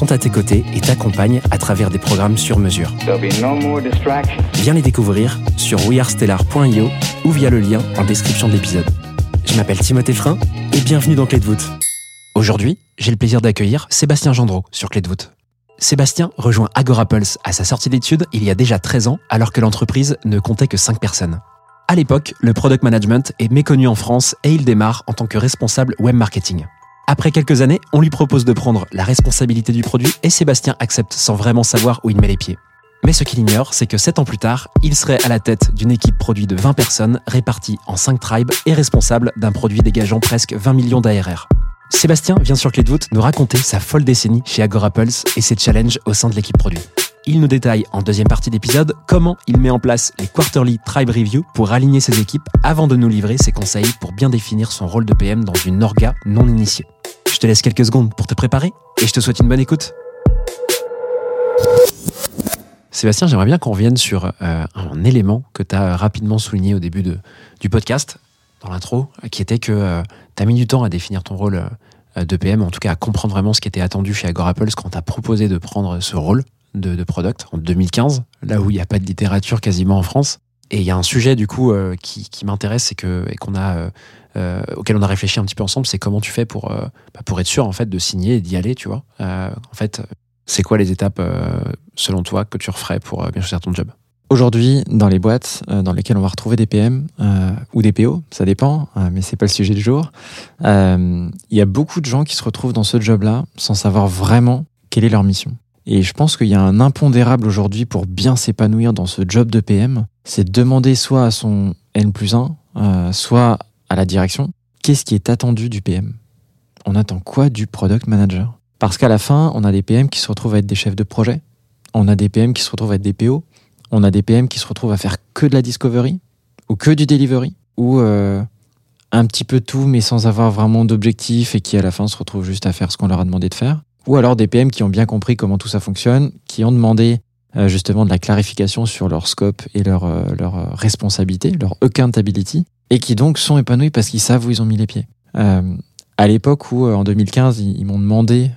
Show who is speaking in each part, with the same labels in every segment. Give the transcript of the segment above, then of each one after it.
Speaker 1: sont à tes côtés et t'accompagnent à travers des programmes sur mesure.
Speaker 2: No.
Speaker 1: Viens les découvrir sur wearestellar.io ou via le lien en description de l'épisode. Je m'appelle Timothée Frein et bienvenue dans Clé de voûte. Aujourd'hui, j'ai le plaisir d'accueillir Sébastien Gendreau sur Clé de voûte. Sébastien rejoint Agorapulse à sa sortie d'études il y a déjà 13 ans alors que l'entreprise ne comptait que 5 personnes. À l'époque, le product management est méconnu en France et il démarre en tant que responsable web marketing. Après quelques années, on lui propose de prendre la responsabilité du produit et Sébastien accepte sans vraiment savoir où il met les pieds. Mais ce qu'il ignore, c'est que 7 ans plus tard, il serait à la tête d'une équipe produit de 20 personnes réparties en 5 tribes et responsable d'un produit dégageant presque 20 millions d'ARR. Sébastien vient sur Clé de voûte nous raconter sa folle décennie chez Agorapulse et ses challenges au sein de l'équipe produit. Il nous détaille en deuxième partie d'épisode comment il met en place les Quarterly Tribe Review pour aligner ses équipes avant de nous livrer ses conseils pour bien définir son rôle de PM dans une orga non initiée. Je te laisse quelques secondes pour te préparer et je te souhaite une bonne écoute. Sébastien, j'aimerais bien qu'on revienne sur euh, un élément que tu as rapidement souligné au début du podcast, dans l'intro, qui était que tu as mis du temps à définir ton rôle euh, de PM, en tout cas à comprendre vraiment ce qui était attendu chez Agorapulse quand tu as proposé de prendre ce rôle de, de product en 2015, là où il n'y a pas de littérature quasiment en France. Et il y a un sujet du coup euh, qui, qui m'intéresse et que et qu'on a euh, euh, auquel on a réfléchi un petit peu ensemble, c'est comment tu fais pour bah, pour être sûr en fait de signer et d'y aller, tu vois. En fait, c'est quoi les étapes selon toi que tu referais pour bien choisir ton job?
Speaker 3: Aujourd'hui, dans les boîtes dans lesquelles on va retrouver des PM ou des PO, ça dépend, mais c'est pas le sujet du jour. Il y a beaucoup de gens qui se retrouvent dans ce job-là sans savoir vraiment quelle est leur mission. Et je pense qu'il y a un impondérable aujourd'hui pour bien s'épanouir dans ce job de PM, c'est de demander soit à son N plus 1, euh, soit à la direction, qu'est-ce qui est attendu du PM On attend quoi du product manager? Parce qu'à la fin, on a des PM qui se retrouvent à être des chefs de projet, on a des PM qui se retrouvent à être des PO, on a des PM qui se retrouvent à faire que de la discovery ou que du delivery ou euh, un petit peu tout mais sans avoir vraiment d'objectif et qui à la fin se retrouvent juste à faire ce qu'on leur a demandé de faire. Ou alors des PM qui ont bien compris comment tout ça fonctionne, qui ont demandé euh, justement de la clarification sur leur scope et leur, euh, leur euh, responsabilité, leur accountability, et qui donc sont épanouis parce qu'ils savent où ils ont mis les pieds. À l'époque où, en 2015, ils, m'ont demandé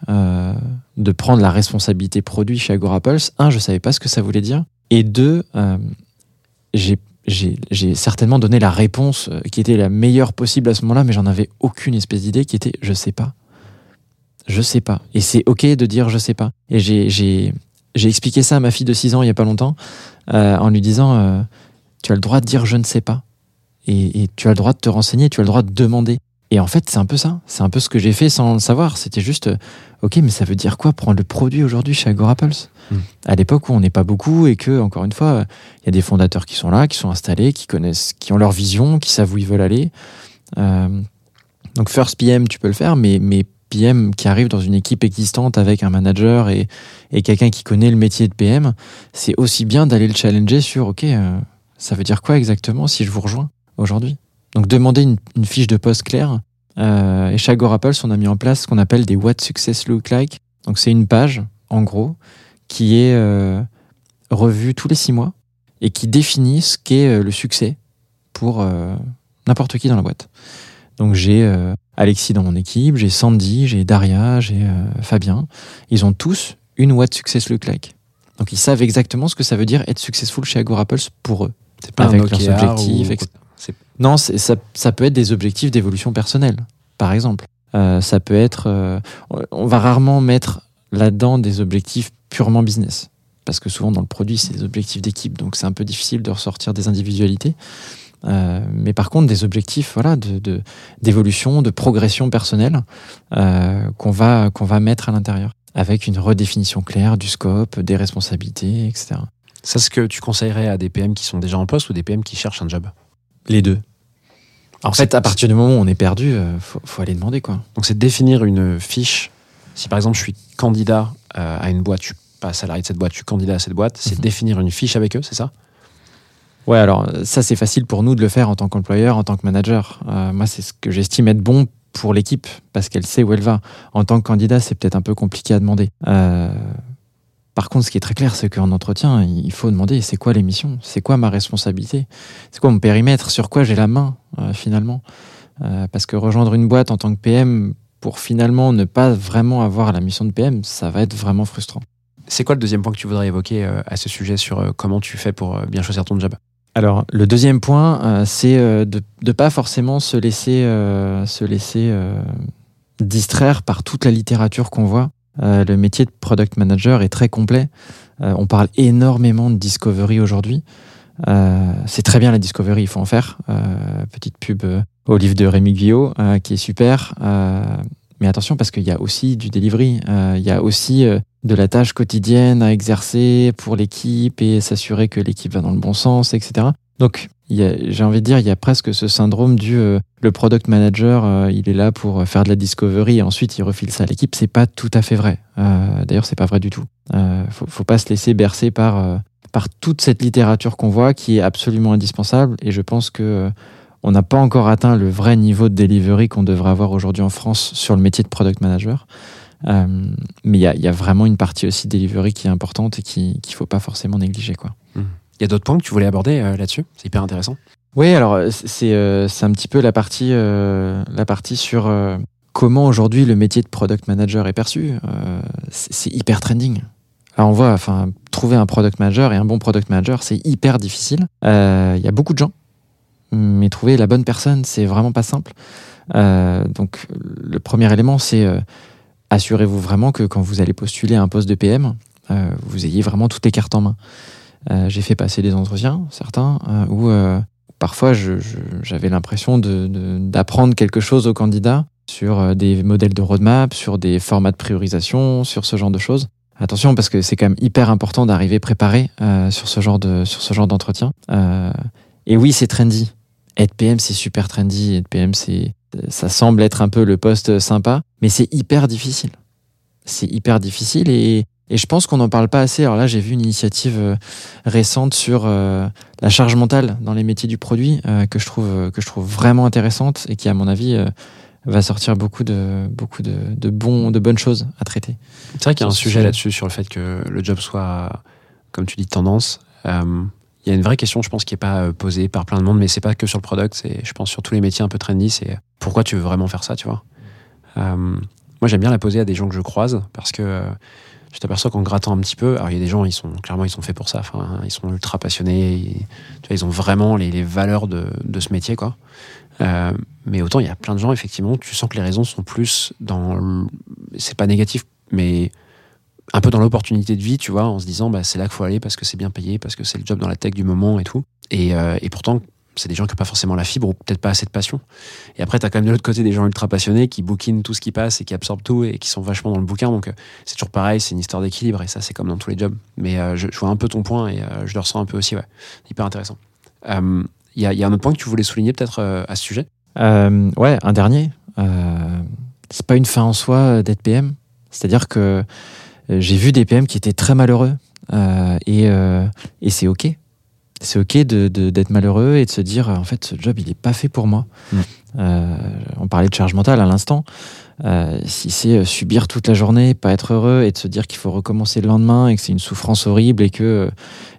Speaker 3: de prendre la responsabilité produit chez Agorapulse, un, je savais pas ce que ça voulait dire, et deux, j'ai j'ai certainement donné la réponse qui était la meilleure possible à ce moment-là, mais j'en avais aucune espèce d'idée qui était je sais pas. Je sais pas. Et c'est ok de dire je sais pas. Et j'ai j'ai j'ai expliqué ça à ma fille de 6 ans il y a pas longtemps euh, en lui disant euh, tu as le droit de dire je ne sais pas. Et, et tu as le droit de te renseigner, tu as le droit de demander. Et en fait, c'est un peu ça. C'est un peu ce que j'ai fait sans le savoir. C'était juste, euh, ok, mais ça veut dire quoi prendre le produit aujourd'hui chez Agorapulse
Speaker 1: Mm.
Speaker 3: À l'époque où on n'est pas beaucoup et que, encore une fois, il y a des fondateurs qui sont là, qui sont installés, qui connaissent, qui ont leur vision, qui savent où ils veulent aller. Donc First PM, tu peux le faire, mais, mais Qui arrive dans une équipe existante avec un manager et, quelqu'un qui connaît le métier de PM, c'est aussi bien d'aller le challenger sur, ok, euh, ça veut dire quoi exactement si je vous rejoins aujourd'hui? Donc demander une, fiche de poste claire. Euh, et chez Agorapulse, on a mis en place ce qu'on appelle des What Success Look Like. Donc c'est une page, en gros, qui est euh, revue tous les six mois et qui définit ce qu'est le succès pour n'importe qui dans la boîte. Donc j'ai euh, Alexis dans mon équipe, j'ai Sandy, j'ai Daria, j'ai euh, Fabien. Ils ont tous une What Success Look Like. Donc ils savent exactement ce que ça veut dire être successful chez Agorapulse pour eux.
Speaker 1: C'est pas
Speaker 3: Avec
Speaker 1: un
Speaker 3: leurs objectifs,
Speaker 1: ou-
Speaker 3: etc. Non, ça, ça peut être des objectifs d'évolution personnelle, par exemple. Euh, ça peut être. euh, on va rarement mettre là-dedans des objectifs purement business. Parce que souvent, dans le produit, c'est des objectifs d'équipe. Donc, c'est un peu difficile de ressortir des individualités. Euh, mais par contre, des objectifs voilà, de, de- d'évolution, de progression personnelle euh, qu'on va, qu'on va mettre à l'intérieur, avec une redéfinition claire du scope, des responsabilités, etc.
Speaker 1: Ça, ce que tu conseillerais à des PM qui sont déjà en poste ou des PM qui cherchent un job?
Speaker 3: Les deux. En fait, à partir du moment où on est perdu, euh, faut, faut aller demander quoi.
Speaker 1: Donc, c'est définir une fiche. Si par exemple, je suis candidat à une boîte, je suis pas salarié de cette boîte, je suis candidat à cette boîte, c'est
Speaker 3: Mhm.
Speaker 1: définir une fiche avec eux, c'est ça?
Speaker 3: Ouais, alors ça c'est facile pour nous de le faire en tant qu'employeur, en tant que manager. Euh, moi, c'est ce que j'estime être bon pour l'équipe parce qu'elle sait où elle va. En tant que candidat, c'est peut-être un peu compliqué à demander. Euh, par contre, ce qui est très clair, c'est qu'en entretien, il faut demander c'est quoi les missions, c'est quoi ma responsabilité, c'est quoi mon périmètre, sur quoi j'ai la main euh, finalement? Parce que rejoindre une boîte en tant que PM pour finalement ne pas vraiment avoir la mission de PM, ça va être vraiment frustrant.
Speaker 1: C'est quoi le deuxième point que tu voudrais évoquer à ce sujet sur comment tu fais pour bien choisir ton job?
Speaker 3: Alors, le deuxième point, euh, c'est euh, de ne pas forcément se laisser, euh, se laisser distraire par toute la littérature qu'on voit. Le métier de product manager est très complet. On parle énormément de discovery aujourd'hui. C'est très bien la discovery, il faut en faire. Petite pub au livre de Rémi Guillot, qui est super. Mais attention, parce qu'il y a aussi du delivery. Euh, il y a aussi euh, de la tâche quotidienne à exercer pour l'équipe et s'assurer que l'équipe va dans le bon sens, etc. Donc, j'ai envie de dire, il y a presque ce syndrome du euh, le product manager, il est là pour faire de la discovery et ensuite il refile ça à l'équipe. C'est pas tout à fait vrai. D'ailleurs, c'est pas vrai du tout. Faut, faut pas se laisser bercer par par toute cette littérature qu'on voit qui est absolument indispensable. Et je pense que on n'a pas encore atteint le vrai niveau de delivery qu'on devrait avoir aujourd'hui en France sur le métier de product manager. Euh, mais il y a, il y a vraiment une partie aussi delivery qui est importante et qui qu'il faut pas forcément négliger, quoi.
Speaker 1: Il y a d'autres points que tu voulais aborder euh, là-dessus? C'est hyper intéressant.
Speaker 3: Oui, alors euh, c'est euh, un petit peu la partie euh, la partie sur comment aujourd'hui le métier de product manager est perçu. C'est hyper trending. Alors on voit, enfin, trouver un product manager et un bon product manager, c'est hyper difficile. Il y a beaucoup de gens, mais trouver la bonne personne, c'est vraiment pas simple. Euh, donc le premier élément, c'est euh, assurez-vous vraiment que quand vous allez postuler à un poste de PM, euh, vous ayez vraiment toutes les cartes en main. J'ai fait passer des entretiens, certains, où parfois j'avais l'impression d'apprendre quelque chose aux candidats sur des modèles de roadmap, sur des formats de priorisation, sur ce genre de choses. Attention parce que c'est quand même hyper important d'arriver préparé sur ce genre de sur ce genre d'entretien. Et oui, c'est trendy. Être PM, c'est super trendy. Être PM, c'est ça semble être un peu le poste sympa, mais c'est hyper difficile. C'est hyper difficile et, et je pense qu'on n'en parle pas assez. Alors là, j'ai vu une initiative euh, récente sur euh, la charge mentale dans les métiers du produit euh, que je trouve que je trouve vraiment intéressante et qui, à mon avis, euh, va sortir beaucoup de beaucoup de, de bons de bonnes choses à traiter.
Speaker 1: C'est vrai qu'il y a un sujet. là-dessus sur le fait que le job soit, comme tu dis, tendance. Euh, Il y a une vraie question, je pense, qui n'est pas euh, posée par plein de monde, mais c'est pas que sur le product, c'est, je pense, sur tous les métiers un peu trendy, c'est pourquoi tu veux vraiment faire ça, tu vois? Euh, moi, j'aime bien la poser à des gens que je croise parce que euh, je t'aperçois qu'en grattant un petit peu, alors il y a des gens, ils sont clairement, ils sont faits pour ça. Ils sont ultra passionnés. ils- ont vraiment les, valeurs de, ce métier, quoi. Euh, mais autant il y a plein de gens, effectivement, tu sens que les raisons sont plus dans. C'est pas négatif, mais un peu dans l'opportunité de vie, tu vois, en se disant bah, c'est là qu'il faut aller parce que c'est bien payé, parce que c'est le job dans la tech du moment et tout. Et, euh, pourtant, c'est des gens qui n'ont pas forcément la fibre ou peut-être pas assez de passion. Et après, tu as quand même de l'autre côté des gens ultra passionnés qui bouquinent tout ce qui passe et qui absorbent tout et qui sont vachement dans le bouquin. Donc, euh, c'est toujours pareil, c'est une histoire d'équilibre et ça, c'est comme dans tous les jobs. Mais euh, je, vois un peu ton point et je le ressens un peu aussi, ouais. Hyper intéressant. Il y, y a un autre point que tu voulais souligner peut-être à ce sujet?
Speaker 3: Ouais, un dernier. C'est pas une fin en soi d'être PM. C'est-à-dire que j'ai vu des PM qui étaient très malheureux euh, et, euh, et c'est ok. C'est ok de, de- d'être malheureux et de se dire euh, en fait ce job il est pas fait pour moi.
Speaker 1: Mm.
Speaker 3: Euh, on parlait de charge mentale à l'instant. Euh, si c'est euh, subir toute la journée, pas être heureux et de se dire qu'il faut recommencer le lendemain et que c'est une souffrance horrible et que euh,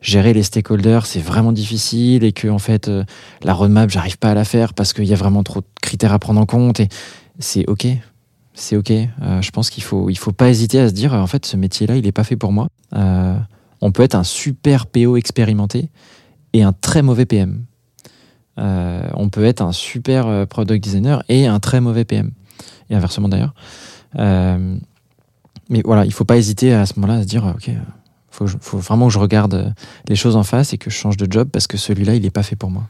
Speaker 3: gérer les stakeholders c'est vraiment difficile et que en fait euh, la roadmap j'arrive pas à la faire parce qu'il y a vraiment trop de critères à prendre en compte et c'est ok c'est ok. Euh, je pense qu'il faut faut pas hésiter à se dire en fait ce métier là il est pas fait pour moi. Euh, on peut être un super PO expérimenté et un très mauvais PM Euh, on peut être un super euh, product designer et un très mauvais PM et inversement d'ailleurs. Euh, mais voilà il faut pas hésiter à ce moment là à se dire ok faut, faut vraiment que je regarde euh, les choses en face et que je change de job parce que celui-là il est pas fait pour moi.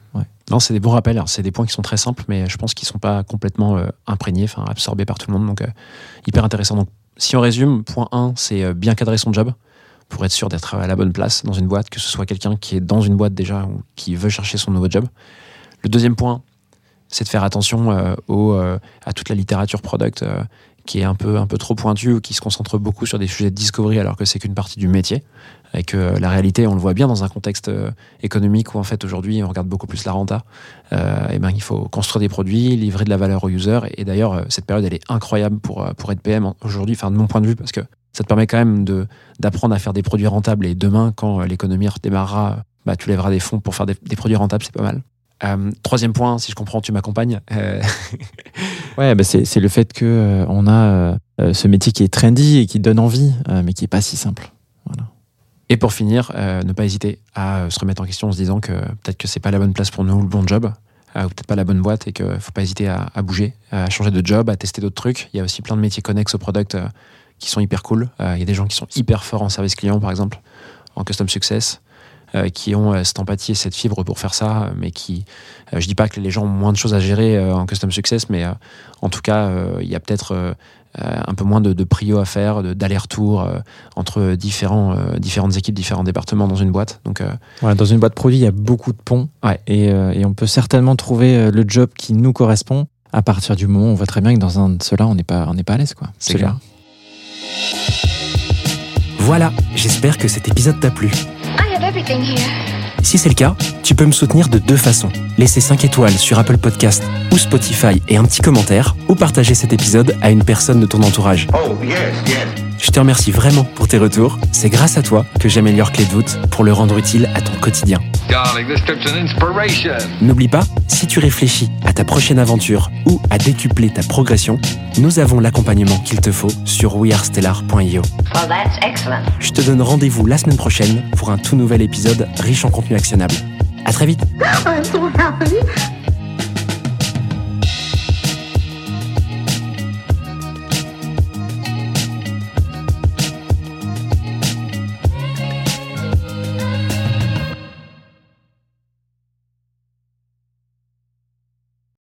Speaker 1: Non, c'est des bons rappels. Alors, C'est des points qui sont très simples, mais je pense qu'ils sont pas complètement euh, imprégnés, absorbés par tout le monde. Donc, euh, hyper intéressant. Donc, si on résume, point 1, c'est euh, bien cadrer son job pour être sûr d'être à la bonne place dans une boîte, que ce soit quelqu'un qui est dans une boîte déjà ou qui veut chercher son nouveau job. Le deuxième point, c'est de faire attention à toute la littérature product qui est un peu, un peu trop pointue ou qui se concentre beaucoup sur des sujets de discovery alors que c'est qu'une partie du métier. Et que euh, la réalité, on le voit bien dans un contexte euh, économique où en fait aujourd'hui on regarde beaucoup plus la renta. Euh, et ben, il faut construire des produits, livrer de la valeur aux users. Et d'ailleurs, euh, cette période, elle est incroyable pour, pour être PM aujourd'hui, enfin de mon point de vue, parce que ça te permet quand même de, d'apprendre à faire des produits rentables. Et demain, quand l'économie redémarrera, bah, tu lèveras des fonds pour faire des, produits rentables, c'est pas mal. Troisième point, si je comprends, tu m'accompagnes.
Speaker 3: Ouais, bah c'est le fait que on a ce métier qui est trendy et qui donne envie, mais qui est pas si simple.
Speaker 1: Et pour finir, euh, ne pas hésiter à euh, se remettre en question en se disant que peut-être que c'est pas la bonne place pour nous, le bon job, euh, ou peut-être pas la bonne boîte, et qu'il faut pas hésiter à, bouger, à changer de job, à tester d'autres trucs. Il y a aussi plein de métiers connexes au product qui sont hyper cool. Il y a des gens qui sont hyper forts en service client, par exemple, en custom success, qui ont cette empathie et cette fibre pour faire ça, mais qui, je dis pas que les gens ont moins de choses à gérer en custom success, mais en tout cas, il y a peut-être un peu moins de, de prio à faire, de- d'aller-retour euh, entre différents, euh, différentes équipes, différents départements dans une boîte. Donc, euh,
Speaker 3: Voilà, dans une boîte produit, il y a beaucoup de ponts.
Speaker 1: Ouais.
Speaker 3: Et, euh, et on peut certainement trouver euh, le job qui nous correspond à partir du moment où on voit très bien que dans un de ceux-là, on n'est pas, on n'est pas à l'aise. quoi.
Speaker 1: C'est
Speaker 3: Celui-là.
Speaker 1: Voilà, j'espère que cet épisode t'a plu.
Speaker 4: I have everything here.
Speaker 1: Si c'est le cas, tu peux me soutenir de deux façons. Laisser 5 étoiles sur Apple Podcast ou Spotify et un petit commentaire, ou partager cet épisode à une personne de ton entourage.
Speaker 2: Oh, yes, yes.
Speaker 1: Je te remercie vraiment pour tes retours. C'est grâce à toi que j'améliore Clé de voûte pour le rendre utile à ton quotidien.
Speaker 5: Darling, this trip's an inspiration.
Speaker 1: N'oublie pas, si tu réfléchis à ta prochaine aventure ou à décupler ta progression, nous avons l'accompagnement qu'il te faut sur wearestellar.io.
Speaker 4: Well, that's excellent.
Speaker 1: Je te donne rendez-vous la semaine prochaine pour un tout nouvel épisode riche en contenu actionnable. À très vite
Speaker 4: I'm so happy.